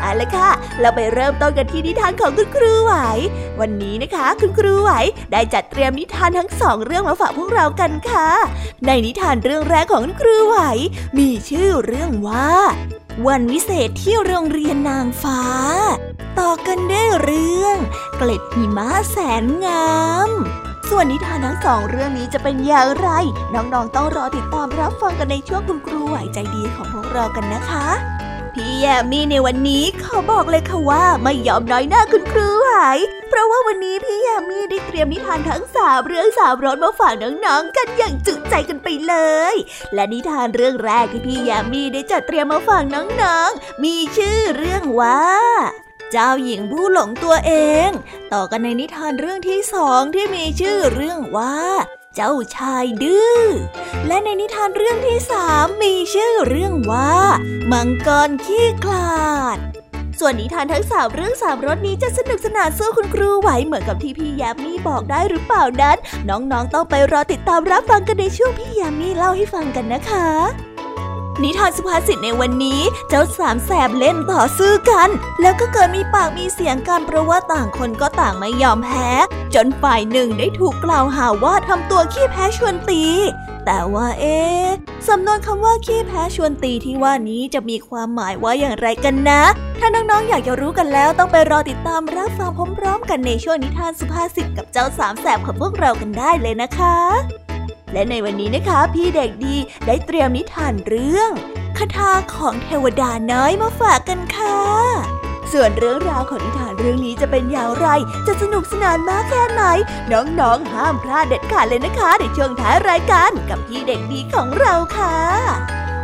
เอาละค่ะ เราไปเริ่มต้นกันที่นิทานของคุณครูไหว วันนี้นะคะ คุณครูไหวได้จัดเตรียมนิทานทั้งสองเรื่องมาฝากพวกเรากันค่ะ ในนิทานเรื่องแรกของคุณครูไหว มีชื่อเรื่องว่า วันวิเศษที่โรงเรียนนางฟ้า ต่อกันได้เรื่อง เกล็ดหิมะแสนงามส่วนนิทานทั้งสองเรื่องนี้จะเป็นอย่างไร น้องๆต้องรอติดตามรับฟังกันในช่วงคุณครูไหวใจดีของพวกเรากันนะคะ พี่แยมมี่ในวันนี้ขอบอกเลยค่ะว่าไม่ยอมน้อยหน้าคุณครูหาย เพราะว่าวันนี้พี่แยมมี่ได้เตรียมนิทานทั้งสามเรื่องสามรสมาฝากน้องๆกันอย่างจุใจกันไปเลย และนิทานเรื่องแรกที่พี่แยมมี่ได้จัดเตรียมมาฝากน้องๆ มีชื่อเรื่องว่าเจ้าหญิงผู้หลงตัวเอง ต่อกันในนิทานเรื่องที่สองที่มีชื่อเรื่องว่า เจ้าชายดื้อ และในนิทานเรื่องที่สามมีชื่อเรื่องว่า มังกรขี้คลาด ส่วนนิทานทั้งสามเรื่องสามรสนี้จะสนุกสนานสู้คุณครูไหวเหมือนกับที่พี่ยามีบอกได้หรือเปล่านั้น น้องๆต้องไปรอติดตามรับฟังกันในช่วงพี่ยามีเล่าให้ฟังกันนะคะ นิทานสุภาษิตในวันนี้ เจ้าสามแสบเล่นต่อสู้กัน แล้วก็เกิดมีปากมีเสียงกันเพราะว่าต่างคนก็ต่างไม่ยอมแพ้ จนฝ่ายหนึ่งได้ถูกกล่าวหาว่าทำตัวขี้แพ้ชวนตี แต่ว่าเอ๊สำนวนคำว่าขี้แพ้ชวนตีที่ว่านี้จะมีความหมายว่าอย่างไรกันนะ ถ้าน้องๆอยากจะรู้กันแล้วต้องไปรอติดตามรับฟังพร้อมๆกันในช่วงนิทานสุภาษิตกับเจ้าสามแสบของพวกเรากันได้เลยนะคะ และในวันนี้นะคะพี่เด็กดีได้เตรียมนิทานเรื่องคาถาของเทวดาน้อยมาฝากกันค่ะ ส่วนเรื่องราวของนิทานเรื่องนี้จะเป็นอย่างไร จะสนุกสนานมากแค่ไหน น้องๆ ห้ามพลาดเด็ดขาดเลยนะคะ ในช่วงท้ายรายการกับพี่เด็กดีของเราค่ะ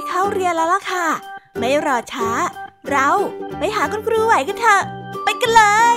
ไปเข้าเรียนแล้วล่ะค่ะ ไม่รอช้า เราไปหาคุณครูไหวกันเถอะ ไปกันเลย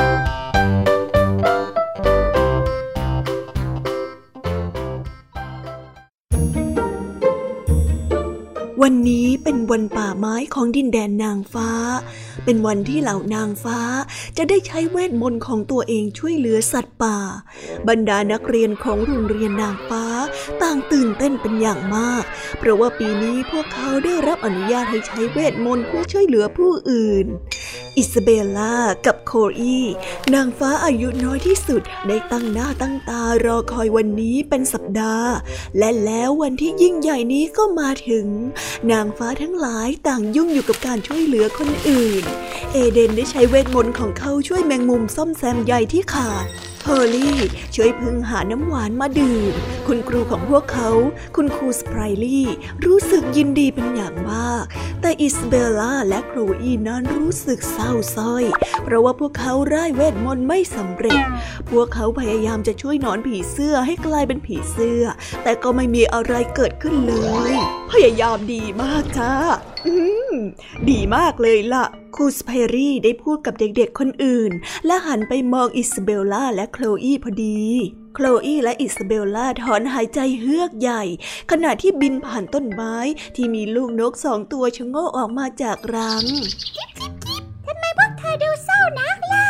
าไม้ของดินแดนนางฟ้า เป็นวันที่เหล่านางฟ้าจะได้ใช้เวทมนต์ของตัวเองช่วยเหลือสัตว์ป่า บรรดานักเรียนของโรงเรียนนางฟ้าต่างตื่นเต้นเป็นอย่างมาก เพราะว่าปีนี้พวกเขาได้รับอนุญาตให้ใช้เวทมนต์เพื่อช่วยเหลือผู้อื่น อิซาเบลล่ากับโคอีนางฟ้าอายุน้อยที่สุดได้ตั้งหน้าตั้งตารอคอยวันนี้เป็นสัปดาห์ และแล้ววันที่ยิ่งใหญ่นี้ก็มาถึง นางฟ้าทั้งหลายต่างยุ่งอยู่กับการช่วยเหลือคนอื่น เอเดนได้ใช้เวทมนตร์ของเขาช่วยแมงมุมซ่อมแซมใยที่ขาด เฮอร์รี่ช่วยผึ้งหาน้ำหวานมาดื่ม คุณครูของพวกเขา คุณครูสไพรลี่รู้สึกยินดีเป็นอย่างมาก แต่อิสเบลล่าและโคลอีนั้นรู้สึกเศร้าสร้อย เพราะว่าพวกเขาร่ายเวทมนตร์ไม่สำเร็จ พวกเขาพยายามจะช่วยหนอนผีเสื้อให้กลายเป็นผีเสื้อ แต่ก็ไม่มีอะไรเกิดขึ้นเลย พยายามดีมากจ้า ดีมากเลยล่ะครูสไพรลี่ได้พูดกับเด็กๆคนอื่น และหันไปมองอิสเบลล่าและโคลอีพอดี โคลอีและอิสเบลล่าถอนหายใจเฮือกใหญ่ ขณะที่บินผ่านต้นไม้ที่มีลูกนกสองตัวชะโงกออกมาจากรังทำไมพวกเธอดูเศร้านักล่ะ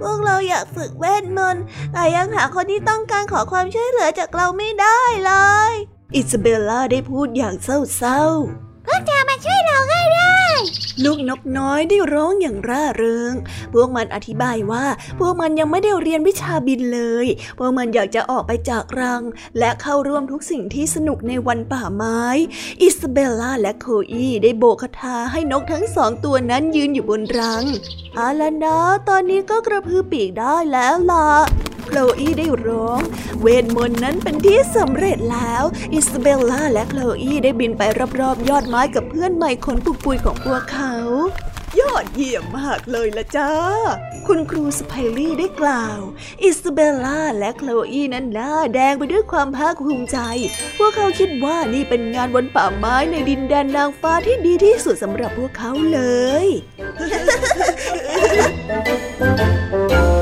พวกเราอยากฝึกเวทมนตร์แต่ยังหาคนที่ต้องการขอความช่วยเหลือจากเราไม่ได้เลย อิสเบลล่าได้พูดอย่างเศร้าๆพว กเธอมาช่วยเราได้ได้ ลูกนกน้อยได้ร้องอย่างร่าเริง พวกมันอธิบายว่า พวกมันยังไม่ได้เรียนวิชาบินเลย พวกมันอยากจะออกไปจากรัง และเข้าร่วมทุกสิ่งที่สนุกในวันป่าไม้ อิสเบลล่าและโคลอีได้โบกคาถาให้นกทั้งสองตัวนั้นยืนอยู่บนรังเอาล่ะนะตอนนี้ก็กระพือปีกได้แล้วล่ะ โคลอีได้ร้อง เวทมนต์นั้นเป็นที่สำเร็จแล้ว อิสเบลล่าและโคลอีได้บินไปรอบๆ ยอดไม้กับเพื่อนใหม่ขนปุกปุยของพวกเขา ยอดเยี่ยมมากเลยละจ้า คุณครูสไปรี่ได้กล่าว อิสเบลล่าและโคลอีนั้นหน้าแดงไปด้วยความภาคภูมิใจ พวกเขาคิดว่านี่เป็นงานบนป่าไม้ในดินแดนนางฟ้าที่ดีที่สุดสำหรับพวกเขาเลยแล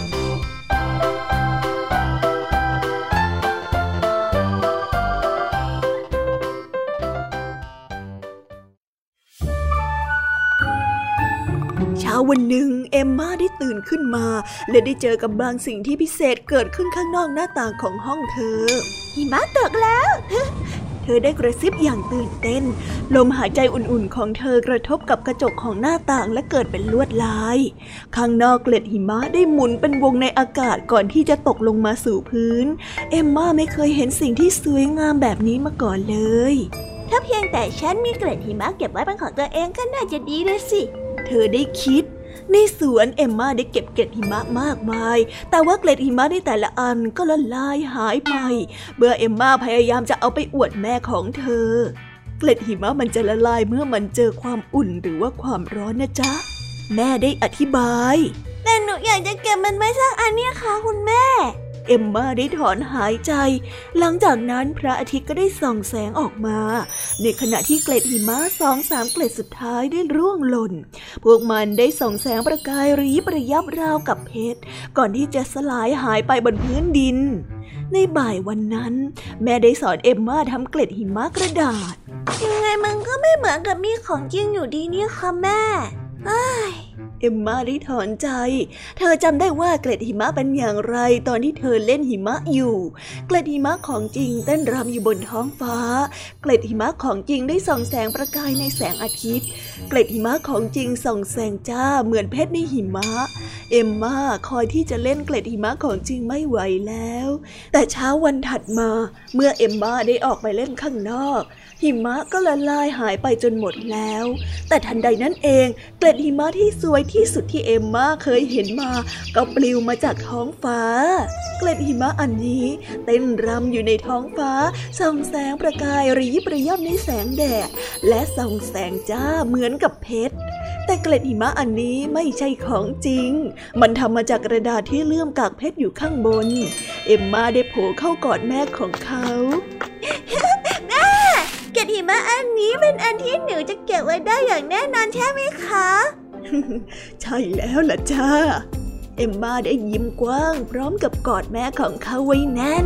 วันหนึ่งเอมมาได้ตื่นขึ้นมา และได้เจอกับบางสิ่งที่พิเศษเกิดขึ้นข้างนอกหน้าต่างของห้องเธอ หิมะตกแล้ว เธอได้กระซิบอย่างตื่นเต้น ลมหายใจอุ่นๆของเธอกระทบกับกระจกของหน้าต่างและเกิดเป็นลวดลาย ข้างนอกเกล็ดหิมะได้หมุนเป็นวงในอากาศก่อนที่จะตกลงมาสู่พื้น เอมมาไม่เคยเห็นสิ่งที่สวยงามแบบนี้มาก่อนเลยถ้าเพียงแต่ฉันมีเกล็ดหิมะเก็บไว้เป็นของตัวเองก็น่าจะดีเลยสิ เธอได้คิด ในสวนเอมมาได้เก็บเกล็ดหิมะมากมาย แต่ว่าเกล็ดหิมะในแต่ละอันก็ละลายหายไป เมื่อเอมมาพยายามจะเอาไปอวดแม่ของเธอ เกล็ดหิมะมันจะละลายเมื่อมันเจอความอุ่นหรือว่าความร้อนนะจ๊ะ แม่ได้อธิบาย แต่หนูอยากจะเก็บมันไว้สักอันเนี่ยค่ะคุณแม่ เอมมาได้ถอนหายใจ หลังจากนั้นพระอาทิตย์ก็ได้ส่องแสงออกมา ในขณะที่เกล็ดหิมะสองสามเกล็ดสุดท้ายได้ร่วงหล่น พวกมันได้ส่องแสงประกายรีประยับราวกับเพชร ก่อนที่จะสลายหายไปบนพื้นดิน ในบ่ายวันนั้น แม่ได้สอนเอมมาทำเกล็ดหิมะกระดาษ ยังไงมันก็ไม่เหมือนกับมีของจริงอยู่ดีนี่ค่ะแม่ เอมมาได้ถอนใจ เธอจำได้ว่าเกล็ดหิมะเป็นอย่างไรตอนที่เธอเล่นหิมะอยู่ เกล็ดหิมะของจริงเต้นรำอยู่บนท้องฟ้า เกล็ดหิมะของจริงได้ส่องแสงประกายในแสงอาทิตย์ เกล็ดหิมะของจริงส่องแสงจ้าเหมือนเพชรในหิมะ เอมมาคอยที่จะเล่นเกล็ดหิมะของจริงไม่ไหวแล้ว แต่เช้าวันถัดมา เมื่อเอมมาได้ออกไปเล่นข้างนอก หิมะก็ละลายหายไปจนหมดแล้ว แต่ทันใดนั้นเอง เกล็ดหิมะที่สวยที่สุดที่เอมมาเคยเห็นมา ก็ปลิวมาจากท้องฟ้า เกล็ดหิมะอันนี้ เต้นรำอยู่ในท้องฟ้า ส่องแสงประกายรีบระย่ำในแสงแดด และส่องแสงจ้าเหมือนกับเพชรแต่เกล็ดหิมะอันนี้ไม่ใช่ของจริง มันทำมาจากกระดาษที่เลื่อมกากเพชรอยู่ข้างบน เอ็มมาได้โผล่เข้ากอดแม่ของเขา เกล็ดหิมะอันนี้เป็นอันที่หนูจะเก็บไว้ได้อย่างแน่นอนใช่ไหมคะ ใช่แล้วล่ะจ้า เอ็มมาได้ยิ้มกว้าง พร้อมกับกอดแม่ของเขาไว้แน่น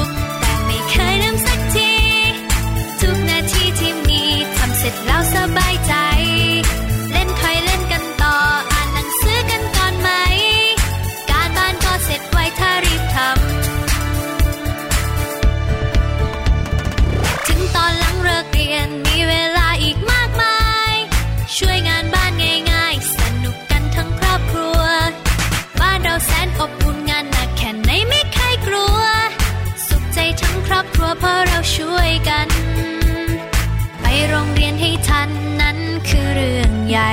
ก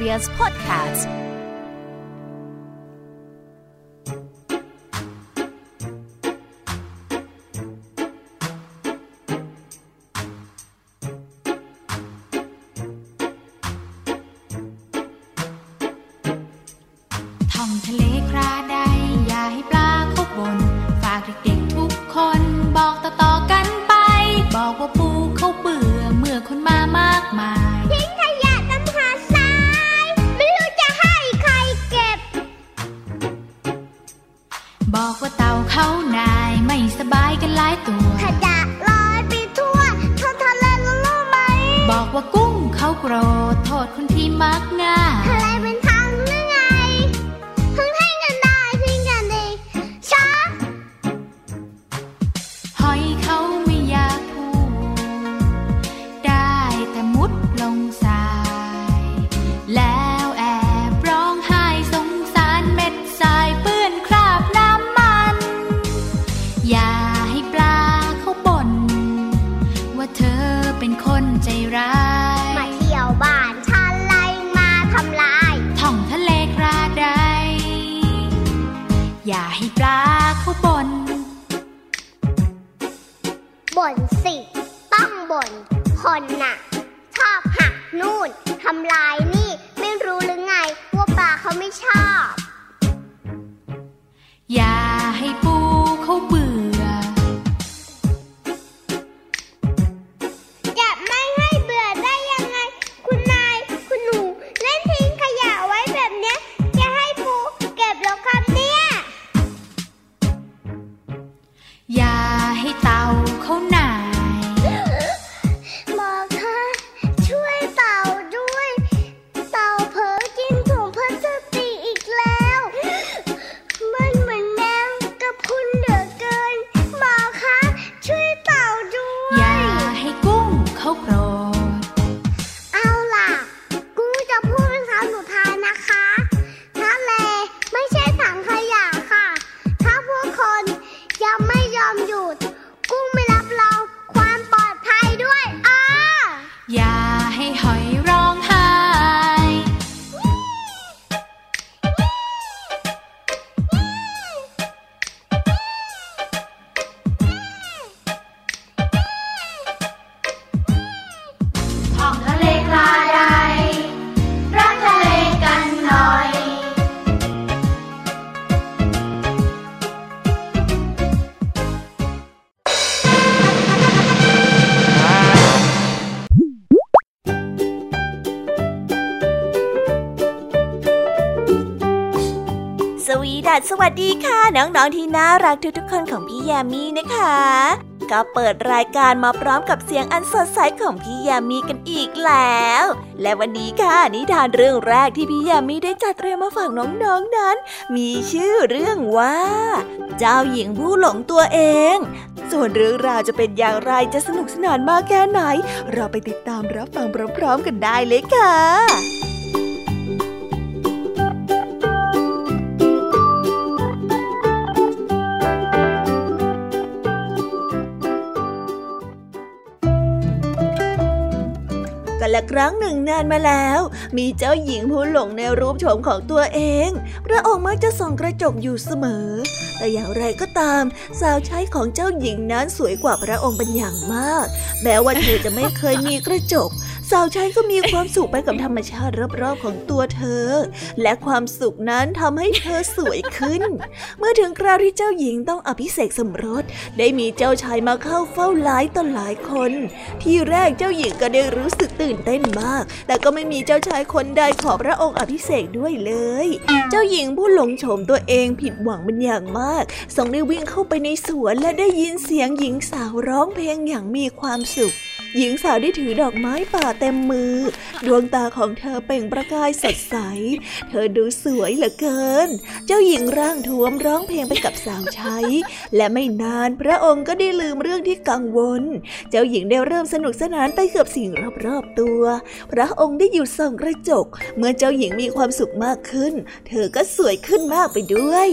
PBS Podcast คนน่ะ ชอบหักนู่นทำลายนี่ ไม่รู้หรือไง ว่าปลาเขาไม่ชอบ อย่า สวัสดีค่ะ น้องๆที่น่ารักทุกๆคนของพี่ยามีนะคะ ก็เปิดรายการมาพร้อมกับเสียงอันสดใสของพี่ยามีกันอีกแล้ว และวันนี้ค่ะนิทานเรื่องแรกที่พี่ยามีได้จัดเตรียมมาฝากน้องๆนนั้น มีชื่อเรื่องว่า เจ้าหญิงผู้หลงตัวเอง ส่วนเรื่องราวจะเป็นอย่างไรจะสนุกสนานมากแค่ไหน เราไปติดตามรับฟังพร้อมๆกันได้เลยค่ะ ละครั้งหนึ่งนานมาแล้ว มีเจ้าหญิงผู้หลงในรูปโฉมของตัวเอง พระองค์มักจะส่องกระจกอยู่เสมอ แต่อย่างไรก็ตาม สาวใช้ของเจ้าหญิงนั้นสวยกว่าพระองค์เป็นอย่างมาก แม้ว่าเธอจะไม่เคยมีกระจก สาวใช้ก็มีความสุขไปกับธรรมชาติรอบๆของตัวเธอ และความสุขนั้นทำให้เธอสวยขึ้น เมื่อถึงคราวที่เจ้าหญิงต้องอภิเษกสมรส ได้มีเจ้าชายมาเข้าเฝ้าหลายต่อหลายคน ที่แรกเจ้าหญิงก็ได้รู้สึกตื่นเต้นมาก แต่ก็ไม่มีเจ้าชายคนใดขอพระองค์อภิเษกด้วยเลย เจ้าหญิงผู้หลงโฉมตัวเองผิดหวังเป็นอย่างมากทรงได้วิ่งเข้าไปในสวนและได้ยินเสียงหญิงสาวร้องเพลงอย่างมีความสุข หญิงสาวได้ถือดอกไม้ป่าเต็มมือ ดวงตาของเธอเปล่งประกายสดใส เธอดูสวยเหลือเกิน เจ้าหญิงร่างท้วมร้องเพลงไปกับสาวใช้ และไม่นานพระองค์ก็ได้ลืมเรื่องที่กังวล เจ้าหญิงได้เริ่มสนุกสนานไปเกือบสิ่งรอบๆตัว พระองค์ได้หยุดส่องกระจก เมื่อเจ้าหญิงมีความสุขมากขึ้น เธอก็สวยขึ้นมากไปด้วย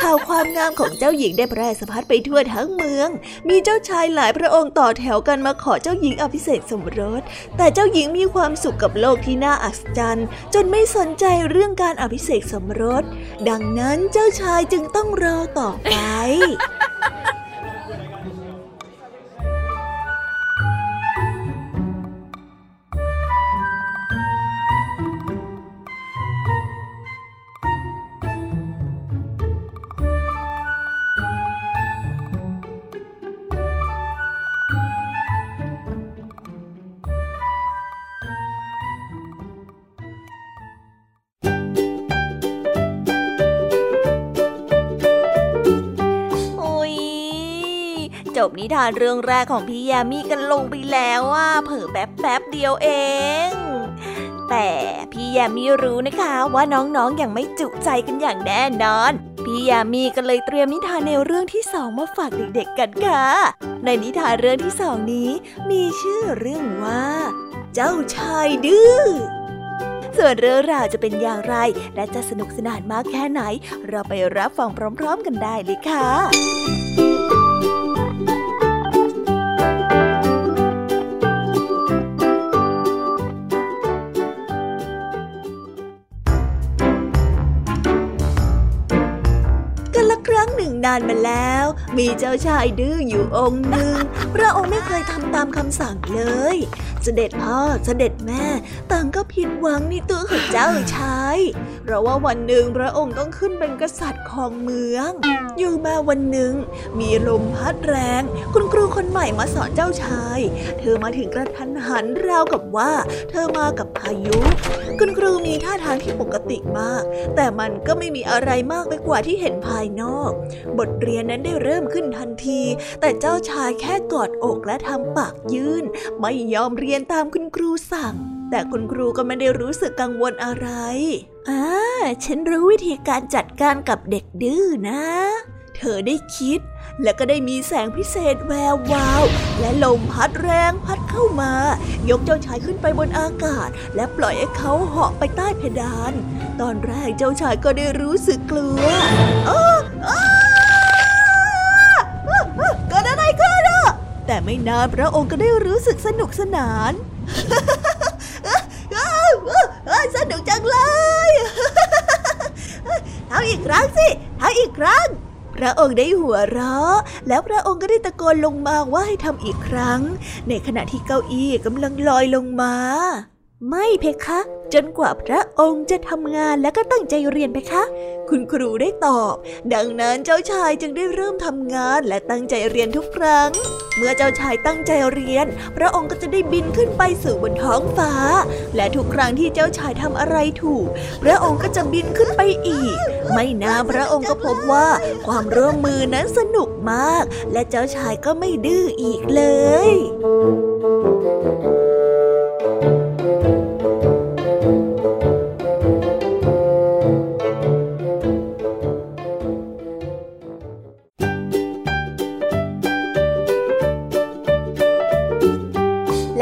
ข่าวความงามของเจ้าหญิงได้แพร่สะพัดไปทั่วทั้งเมือง มีเจ้าชายหลายพระองค์ต่อแถวกันมาขอเจ้าหญิงอภิเษกสมรส แต่เจ้าหญิงมีความสุขกับโลกที่น่าอัศจรรย์ จนไม่สนใจเรื่องการอภิเษกสมรส ดังนั้นเจ้าชายจึงต้องรอต่อไป นิทานเรื่องแรกของพี่ยามีกันลงไปแล้วว่าเผิ่แป๊บแป๊บเดียวเอง แต่พี่ยามีรู้นะคะว่าน้องๆออย่างไม่จุใจกันอย่างแน่นอน พี่ยามีก็เลยเตรียมนิทานแนวเรื่องที่สองมาฝากเด็กๆกันค่ะ ในนิทานเรื่องที่สองนี้ มีชื่อเรื่องว่า เจ้าชายดื้อส่วนเรื่องราวจะเป็นอย่างไร และจะสนุกสนานมากแค่ไหน เราไปรับฟังพร้อม ๆ กันได้เลยค่ะ ครั้งหนานมาแล้ว มีเจ้าชายดื้ออยู่องค์หนึ่งพระองค์ไม่เคยทำตามคำสั่งเลย เสด็จพ่อเสด็จแม่ ต่างก็ผิดหวังในตัวของเจ้าชายเพราะว่าวันหนึ่งพระองค์ต้องขึ้นเป็นกษัตริย์ของเมือง อยู่มาวันหนึ่ง มีลมพัดแรง คุณครูคนใหม่มาสอนเจ้าชาย เธอมาถึงกระทันหันราวกับว่า เธอมากับพายุ คุณครูมีท่าทางที่ปกติมาก แต่มันก็ไม่มีอะไรมากไปกว่าที่เห็นภายนอก บทเรียนนั้นได้เริ่มขึ้นทันที แต่เจ้าชายแค่กอดอกและทำปากยื่น ไม่ยอมเรียรียนตามคุณครูสั่ง แต่คุณครูก็ไม่ได้รู้สึกกังวลอะไรอ่าฉันรู้วิธีการจัดการกับเด็กดื้อนะ เธอได้คิด และก็ได้มีแสงพิเศษแวววาว และลมพัดแรงพัดเข้ามา ยกเจ้าชายขึ้นไปบนอากาศ และปล่อยให้เขาเหาะไปใต้เพดาน ตอนแรกเจ้าชายก็ได้รู้สึกกลัวอ้อเแต่ไม่นานพระองค์ก็ได้รู้สึกสนุกสนานสนุกจังเลยทำอีกครั้งสิทำอีกครั้ง พระองค์ได้หัวเราะ แล้วพระองค์ก็ได้ตะโกนลงมาว่าให้ทำอีกครั้ง ในขณะที่เก้าอี้กำลังลอยลงมา ไม่เพคะ จนกว่าพระองค์จะทำงานและก็ตั้งใจเรียนเพคะ คุณครูได้ตอบ ดังนั้นเจ้าชายจึงได้เริ่มทำงานและตั้งใจเรียนทุกครั้ง เมื่อเจ้าชายตั้งใจเรียน พระองค์ก็จะได้บินขึ้นไปสู่บนท้องฟ้า และทุกครั้งที่เจ้าชายทำอะไรถูก พระองค์ก็จะบินขึ้นไปอีก ไม่นานพระองค์ก็พบว่าความร่วมมือนั้นสนุกมาก และเจ้าชายก็ไม่ดื้ออีกเลย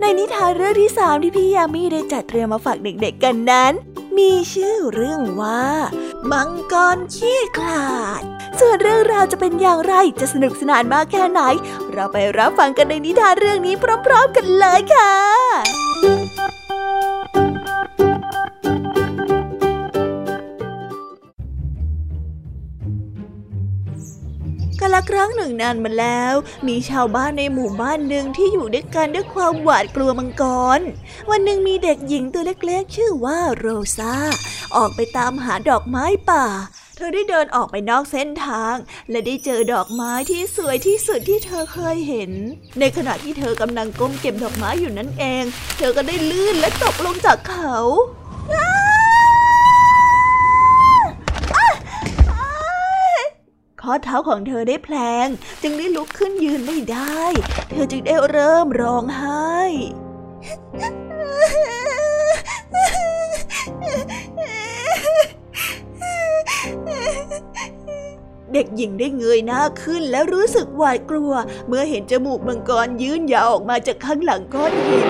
ในนิทานเรื่องที่สามที่พี่ยามีได้จัดเตรียมมาฝากเด็กๆกันนั้น มีชื่อเรื่องว่ามังกรขี้ขลาด ส่วนเรื่องราวจะเป็นอย่างไรจะสนุกสนานมากแค่ไหน เราไปรับฟังกันในนิทานเรื่องนี้พร้อม ๆ กันเลยค่ะ ละครั้งหนึ่งนานมาแล้ว มีชาวบ้านในหมู่บ้านหนึ่งที่อยู่ด้วยกันด้วยความหวาดกลัวมังกร วันหนึ่งมีเด็กหญิงตัวเล็กๆ ชื่อว่าโรซาออกไปตามหาดอกไม้ป่า เธอได้เดินออกไปนอกเส้นทาง และได้เจอดอกไม้ที่สวยที่สุดที่เธอเคยเห็น ในขณะที่เธอกำลังก้มเก็บดอกไม้อยู่นั่นเอง เธอก็ได้ลื่นและตกลงจากเขา ข้อเท้าของเธอได้แผลง จึงได้ลุกขึ้นยืนไม่ได้ เธอจึงได้เริ่มร้องไห้เด็กหญิงได้เงยหน้าขึ้นแล้วรู้สึกหวาดกลัว เมื่อเห็นจมูกมังกรยื่นยาวออกมาจากข้างหลังก้อนหิน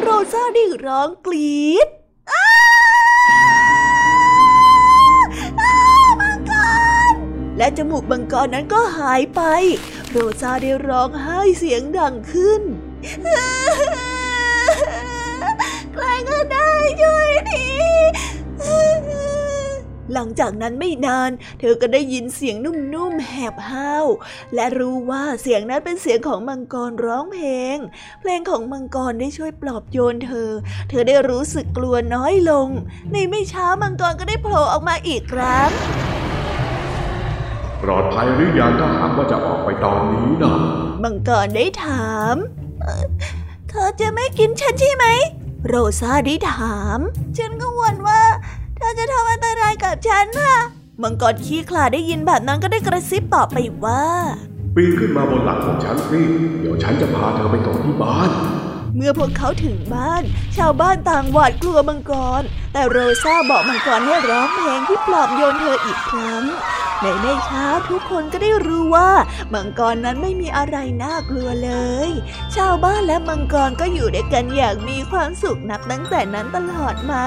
โรซาได้ร้องกรี๊ด และจมูกมังกรนั้นก็หายไป โรซาได้ร้องไห้เสียงดังขึ้น ใครก็ได้ช่วยทีหลังจากนั้นไม่นาน เธอก็ได้ยินเสียงนุ่มๆ แหบห้าว และรู้ว่าเสียงนั้นเป็นเสียงของมังกรร้องเพลง เพลงของมังกรได้ช่วยปลอบโยนเธอ เธอได้รู้สึกกลัวน้อยลง ในไม่ช้ามังกรก็ได้โผล่ออกมาอีกครั้ง ปลอดภัยหรือยังถ้าหากว่าจะออกไปตอนนี้นะมังกรได้ถามเธอจะไม่กินฉันใช่ไหม โรซาได้ถาม ฉันกังวลว่าเธอจะทำอันตรายกับฉันค่ะมังกรขี้คลาได้ยินแบบนั้นก็ได้กระซิบตอบไปว่า ปีนขึ้นมาบนหลังของฉันสิเดี๋ยวฉันจะพาเธอไปส่งที่บ้าน เมื่อพวกเขาถึงบ้าน ชาวบ้านต่างหวาดกลัวมังกร แต่โรซาบอกมังกรให้ร้องเพลงที่ปลอบโยนเธออีกครั้ง ในไม่ช้าทุกคนก็ได้รู้ว่ามังกรนั้นไม่มีอะไรน่ากลัวเลย ชาวบ้านและมังกรก็อยู่ด้วยกันอย่างมีความสุขนับตั้งแต่นั้นตลอดมา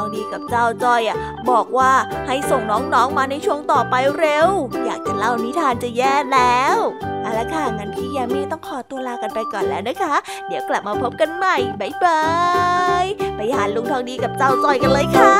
องดีกับเจ้าจ้อยอะบอกว่าให้ส่งน้องๆมาในช่วงต่อไปเร็ว อยากจะเล่านิทานจะแย่แล้วเอาละค่ะงั้นพี่ยามีต้องขอตัวลากันไปก่อนแล้วนะคะ เดี๋ยวกลับมาพบกันใหม่บ๊ายบายไปหาลุงทองดีกับเจ้าจอยกันเลยค่ะ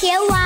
care why.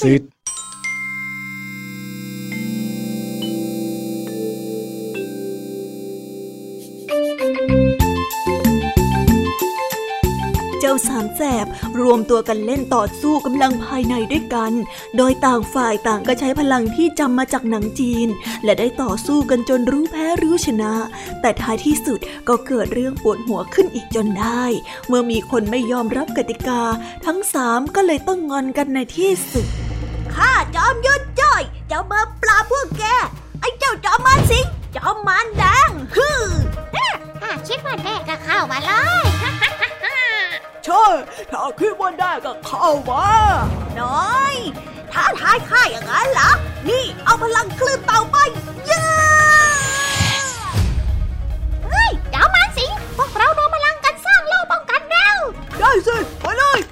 ภาษิตเจ้าสามแสบรวมตัวกันเล่นต่อสู้กำลังภายในด้วยกัน โดยต่างฝ่ายต่างก็ใช้พลังที่จำมาจากหนังจีน และได้ต่อสู้กันจนรู้แพ้รู้ชนะ แต่ท้ายที่สุดก็เกิดเรื่องปวดหัวขึ้นอีกจนได้ เมื่อมีคนไม่ยอมรับกติกา ทั้งสามก็เลยต้องงอนกันในที่สุด จอมยุทธจ้อยจะมาปราบพวกแก ไอ้เจ้าจอมมารสิงจอมมารแดงฮึถ้าคิดว่าแน่ก็เข้ามาเลยใช่ถ้าคิดว่าได้ก็เข้ามาน้อยท้าทายข้าอย่างนั้นเหรอ นี่เอาพลังคลื่นเต่าไป เย้เฮ้ยจอมมารสิงพวกเรารวมพลังกันสร้างโลกป้องกันแล้ว ได้สิ ไปเลยเฮ้ยนี่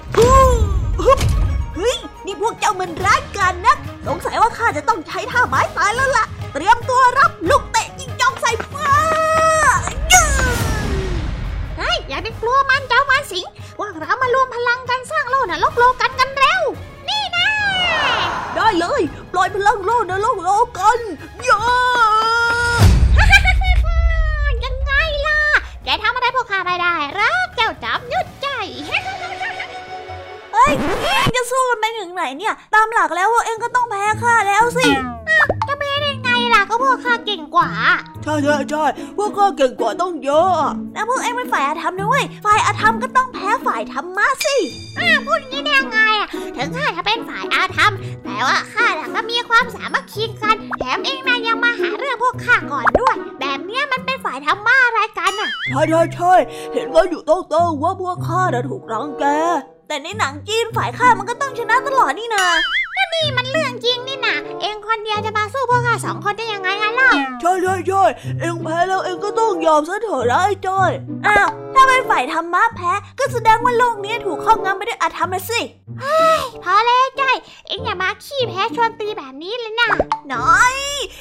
พวกเจ้ามันร้ายกันนะสงสัยว่าข้าจะต้องใช้ท่าไม้ตายแล้วล่ะ เตรียมตัวรับลูกเตะยิงจองใส่ฟ้าเฮ้ยอย่าไปกลัวมันเจ้ามาสิงว่าเรามารวมพลังกันสร้างโลกนะโลกโลกันกันเร็ว นี่นะได้เลย ปล่อยพลังโลกนะโลกโลกันย่ ยเอ็งจะสู้กันไปถึงไหนเนี่ย ตามหลักแล้วว่าเอ็งก็ต้องแพ้ข้าแล้วสิจะแพ้ได้ไงล่ะก็พวกข้าเก่งกว่า ใช่ใช่ใช่พวกข้าเก่งกว่าต้องเยอะ แล้วพวกเอ็งเป็นฝ่ายอาธรรมนะเว้ยฝ่ายอาธรรมก็ต้องแพ้ฝ่ายธรรมะสิอ้าพูดอย่างนี้ได้ยังไงอะ ถึงข้าจะเป็นฝ่ายอาธรรม แต่ว่าข้าก็มีความสามัคคีกัน แถมเองนายยังมาหาเรื่องพวกข้าก่อนด้วย แบบนี้มันเป็นฝ่ายธรรมะอะไรกันอะ ใช่ใช่ใช่เห็นว่าอยู่ต้องต้องว่าพวกข้าจะถูกรังแก แต่ในหนังจีนฝ่ายข้ามันก็ต้องชนะตลอดนี่นาก็นี่มันเรื่องจริงนี่นะเองคนเดียวจะมาสู้พวกข้าสองคนได้ยังไงกันเล่าใช่ใช่ใช่เองแพ้แล้วเองก็ต้องยอมซะเถอะนะไอ้จ้อยอ้าวถ้าเป็นฝ่ายธรรมะแพ้ก็แสดงว่าโลกนี้ถูกครอบงำไปด้วยอาธรรมนะสิเฮ้ยพอเลยจ้อยเองอย่ามาขี้แพ้ชวนตีแบบนี้เลยนะน้อย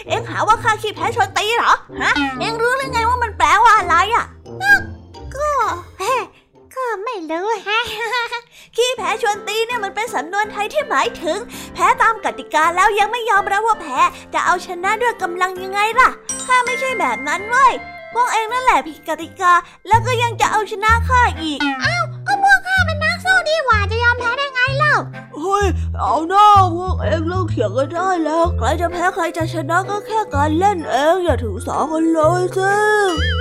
เอ็งหาว่าข้าขี้แพ้ชวนตีเหรอฮะเอ็งรู้หรือไงว่ามันแปลว่าอะไรอะก็เฮ้ก็ ไม่รู้ฮะขี้แพ้ชวนตีเนี่ยมันเป็นสำนวนไทยที่หมายถึง แพ้ตามกติกาแล้วยังไม่ยอมรับว่าแพ้จะเอาชนะด้วยกำลังยังไงล่ะข้าไม่ใช่แบบนั้นเว้ยพวกเองนั่นแหละผิดกติกา แล้วก็ยังจะเอาชนะข้าอีกอ้าวก็พวกข้าเป็นนักสู้ดีกว่าจะยอมแพ้ได้ไง เล่า เฮ้ย เอาหน้าพวกเองเลิกเถียงกันได้แล้ว ใครจะแพ้ใครจะชนะก็แค่การเล่นเองอย่าถือสากันเลยสิ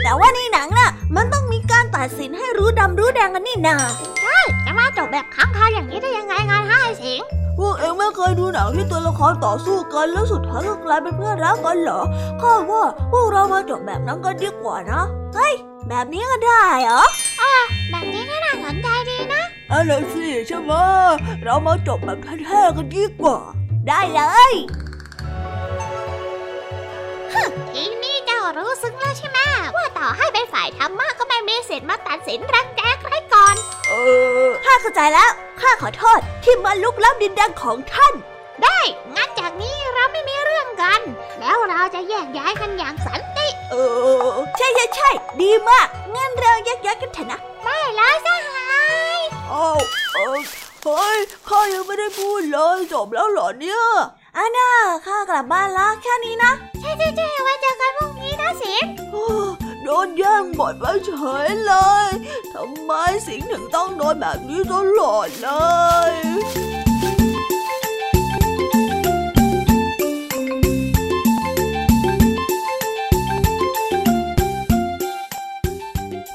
แต่ว่าในหนังน่ะ มันต้องมีการตัดสินให้รู้ดำรู้แดงกันนี่นาใช่จะมาจบแบบค้างคาอย่างนี้ได้ยังไงงานให้สิงพวกเองไม่เคยดูหนังที่ตัวละครต่อสู้กันแล้วสุดท้ายก็กลายเป็นเพื่อนรักกันเหรอข้าว่าพวกเรามาจบแบบนั้นกันดีกว่านะ เฮ้ย แบบนี้ก็ได้เหรออ่าแบบนี้ก็น่าสนใจดี นะอะไรสิใช่ไหมเรามาจบแบบแท้ๆกันดีกว่า ได้เลยทีนี้เจ้ารู้ซึ้งแล้วใช่ไหมว่าต่อให้เป็นฝ่ายธรรมะก็ไม่มีสิทธิ์มาตัดสินรังแกใครก่อน เออข้าเข้าใจแล้วข้าขอโทษที่มาลุกล้ำดินแดนของท่าน ได้งั้นจากนี้เราไม่มีเรื่องกัน แล้วเราจะแยกย้ายกันอย่างสันติเออ ใช่ใช่ใช่ดีมากงั้นเราแยกย้ายกันเถอะนะได้แล้วสหาย อ้าวเออเฮ้ยข้ายังไม่ได้พูดเลยจบแล้วเหรอเนี่ยอาน่าข้ากลับบ้านละแค่นี้นะ ใช่ใช่ใช่ไว้เจอกันพรุ่งนี้นะสิงโดนแย่งหมดไปเฉยเลยทำไมสิงถึงต้องโดนแบบนี้ตลอดเลย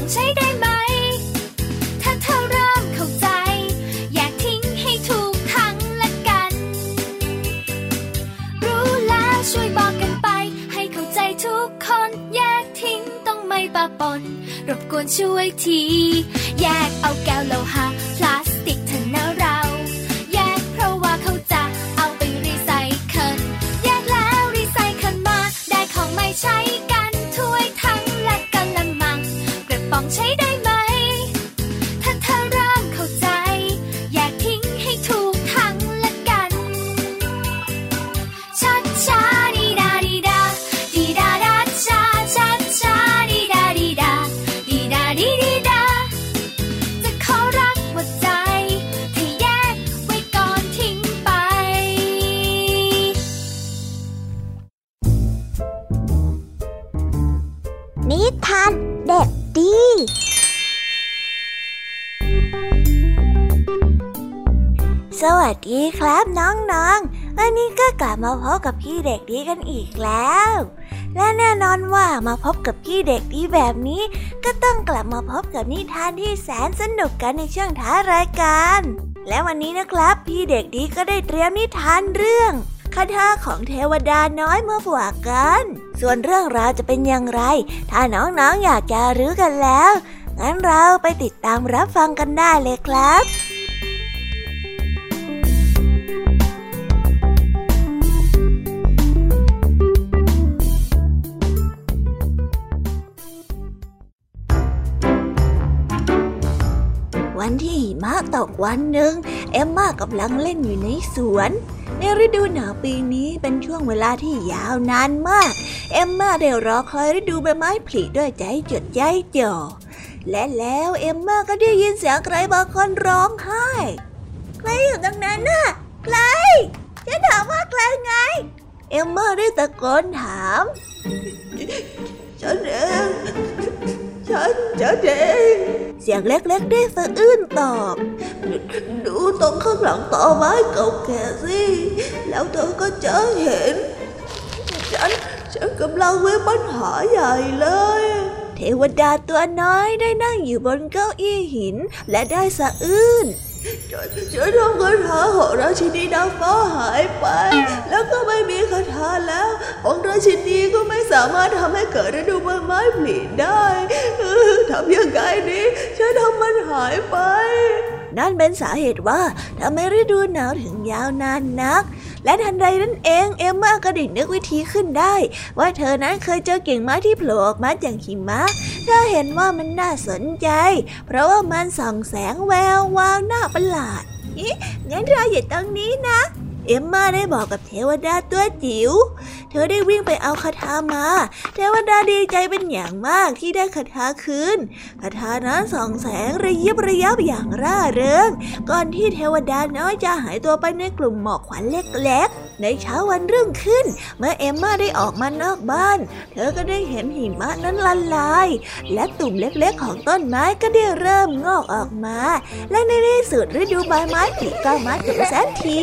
องใช้ได้ไหม ถ้าเธอเริ่มเข้าใจ อยากทิ้งให้ถูกทางละกัน รู้แล้วช่วยบอกกันไป ให้เข้าใจทุกคนแยกทิ้งต้องไม่ปะปน รบกวนช่วยที แยกเอาแก้วโลหะ มาพบกับพี่เด็กดีกันอีกแล้ว และแน่นอนว่ามาพบกับพี่เด็กดีแบบนี้ ก็ต้องกลับมาพบกับนิทานที่แสนสนุกกันในช่วงท้ารายการ และวันนี้นะครับ พี่เด็กดีก็ได้เตรียมนิทานเรื่องคาถาของเทวดาน้อยมาฝากกัน ส่วนเรื่องราวจะเป็นอย่างไร ถ้าน้องๆออยากจะรู้กันแล้ว งั้นเราไปติดตามรับฟังกันได้เลยครับ ตกวันหนึ่งเอมม่ากำลังเล่นอยู่ในสวน ในฤดูหนาวปีนี้เป็นช่วงเวลาที่ยาวนานมาก เอมม่าได้รอคอยฤดูใบไม้ผลิด้วยใจจดใจจ่อและแล้วเอมม่าก็ได้ยินเสียงใครบางคนร้องไห้ใครอยู่ตรงนั้นน่ะใครฉันถามว่าใครไง เอมม่าได้ตะโกนถาม ฉันเอง ฉันฉันเองเสียงเล็กๆได้สะอื้นตอบ ดูตรงข้างหลังต่อไม้เก่าแก่สิ แล้วเธอก็จะเห็น ฉัน ฉันกำลังมีปัญหาใหญ่เลยเทวดาตัวน้อยได้นั่งอยู่บนเก้าอี้หินและได้สะอื้น ฉันฉันทำคาถาของราชินีนางฟ้าหายไป แล้วก็ไม่มีคาถาแล้ว องค์ราชินีก็ไม่สามารถทำให้เกิดฤดูใบไม้ผลิได้เออทำยังไงดีฉันทำมันหายไป นั่นเป็นสาเหตุว่าทำไมฤดูหนาวถึงยาวนานนัก และทันใดนั้นเองเอมม่าก็ได้นึกวิธีขึ้นได้ ว่าเธอนั้นเคยเจอกิ่งไม้ที่โผล่ออกมาจากหิมะ เธอเห็นว่ามันน่าสนใจ เพราะว่ามันส่องแสงแวววาวน่าประหลาดอิงั้นเราอยู่ตรงนี้นะ เอมมาได้บอกกับเทวดาตัวจิ๋ว เธอได้วิ่งไปเอาคาถามาเทวดาดีใจเป็นอย่างมากที่ได้คาถาคืนคาถานั้นส่องแสงระยิบระยับอย่างร่าเริง ก่อนที่เทวดาน้อยจะหายตัวไปในกลุ่มหมอกควันเล็กๆ ในเช้าวันรุ่งขึ้น เมื่อเอมมาได้ออกมานอกบ้าน เธอก็ได้เห็นหิมะนั้นละลาย และตุ่มเล็กๆของต้นไม้ก็ได้เริ่มงอกออกมา และในที่สุดฤดูใบไม้ผลิก็มาถึงแสนที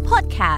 Podcast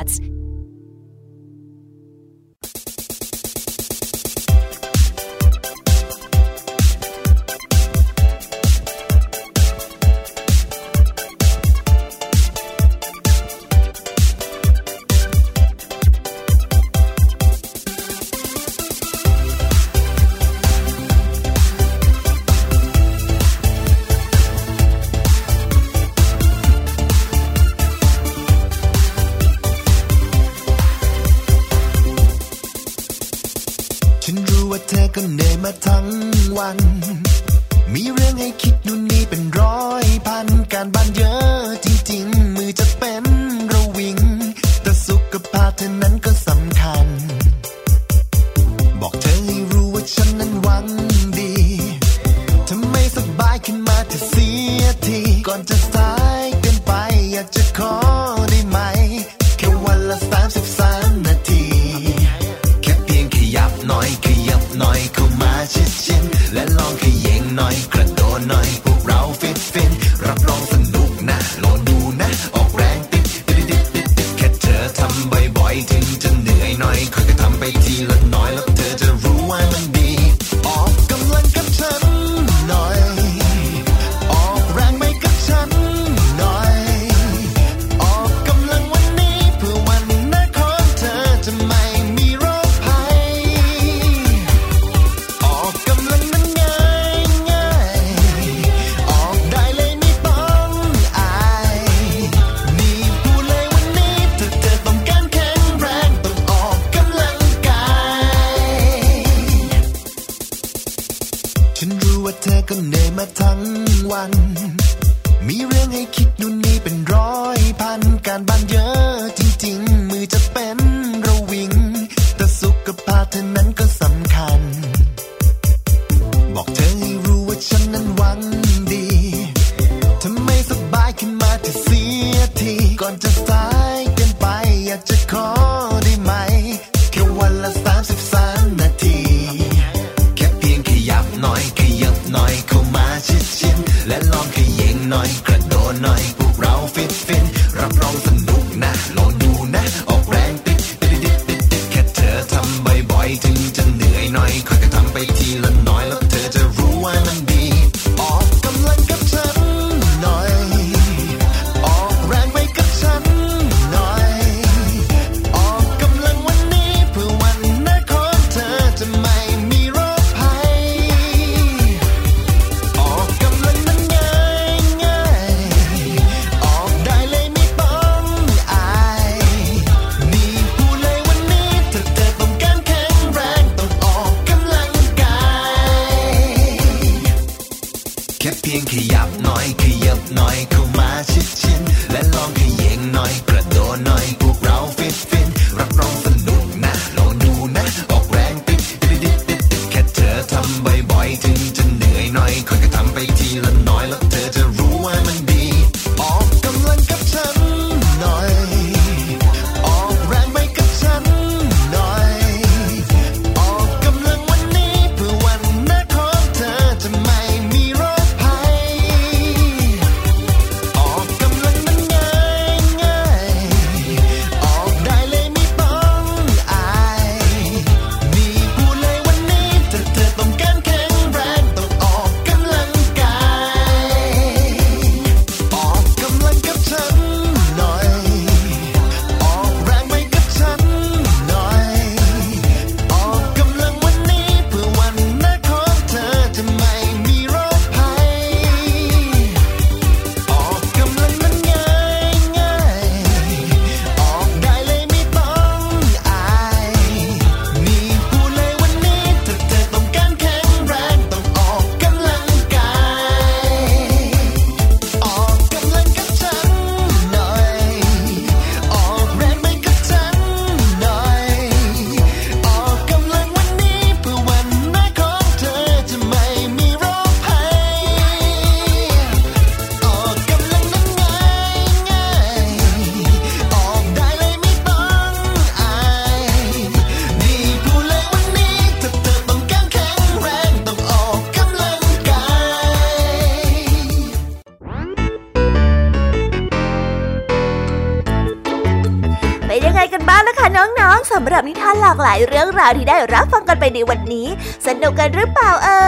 ายเรื่องราวที่ได้รับฟังกันไปในวันนี้ สนุกกันหรือเปล่าเอ่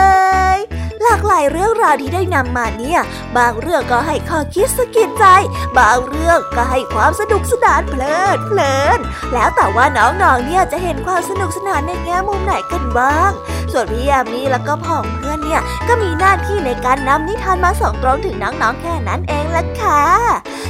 ยหลากหลายเรื่องราวที่ได้นำมาเนี่ย บางเรื่องก็ให้ข้อคิดสะกิดใจ บางเรื่องก็ให้ความสนุกสนานเพลิดเพลิน แล้วแต่ว่าน้องๆเนี่ยจะเห็นความสนุกสนานในแง่มุมไหนกันบ้าง ส่วนพี่ยามีแล้วก็พ่องเพื่อนเนี่ยก็มีหน้าที่ในการนำนิทานมาส่งตรงถึงน้องๆแค่นั้นเองละค่ะ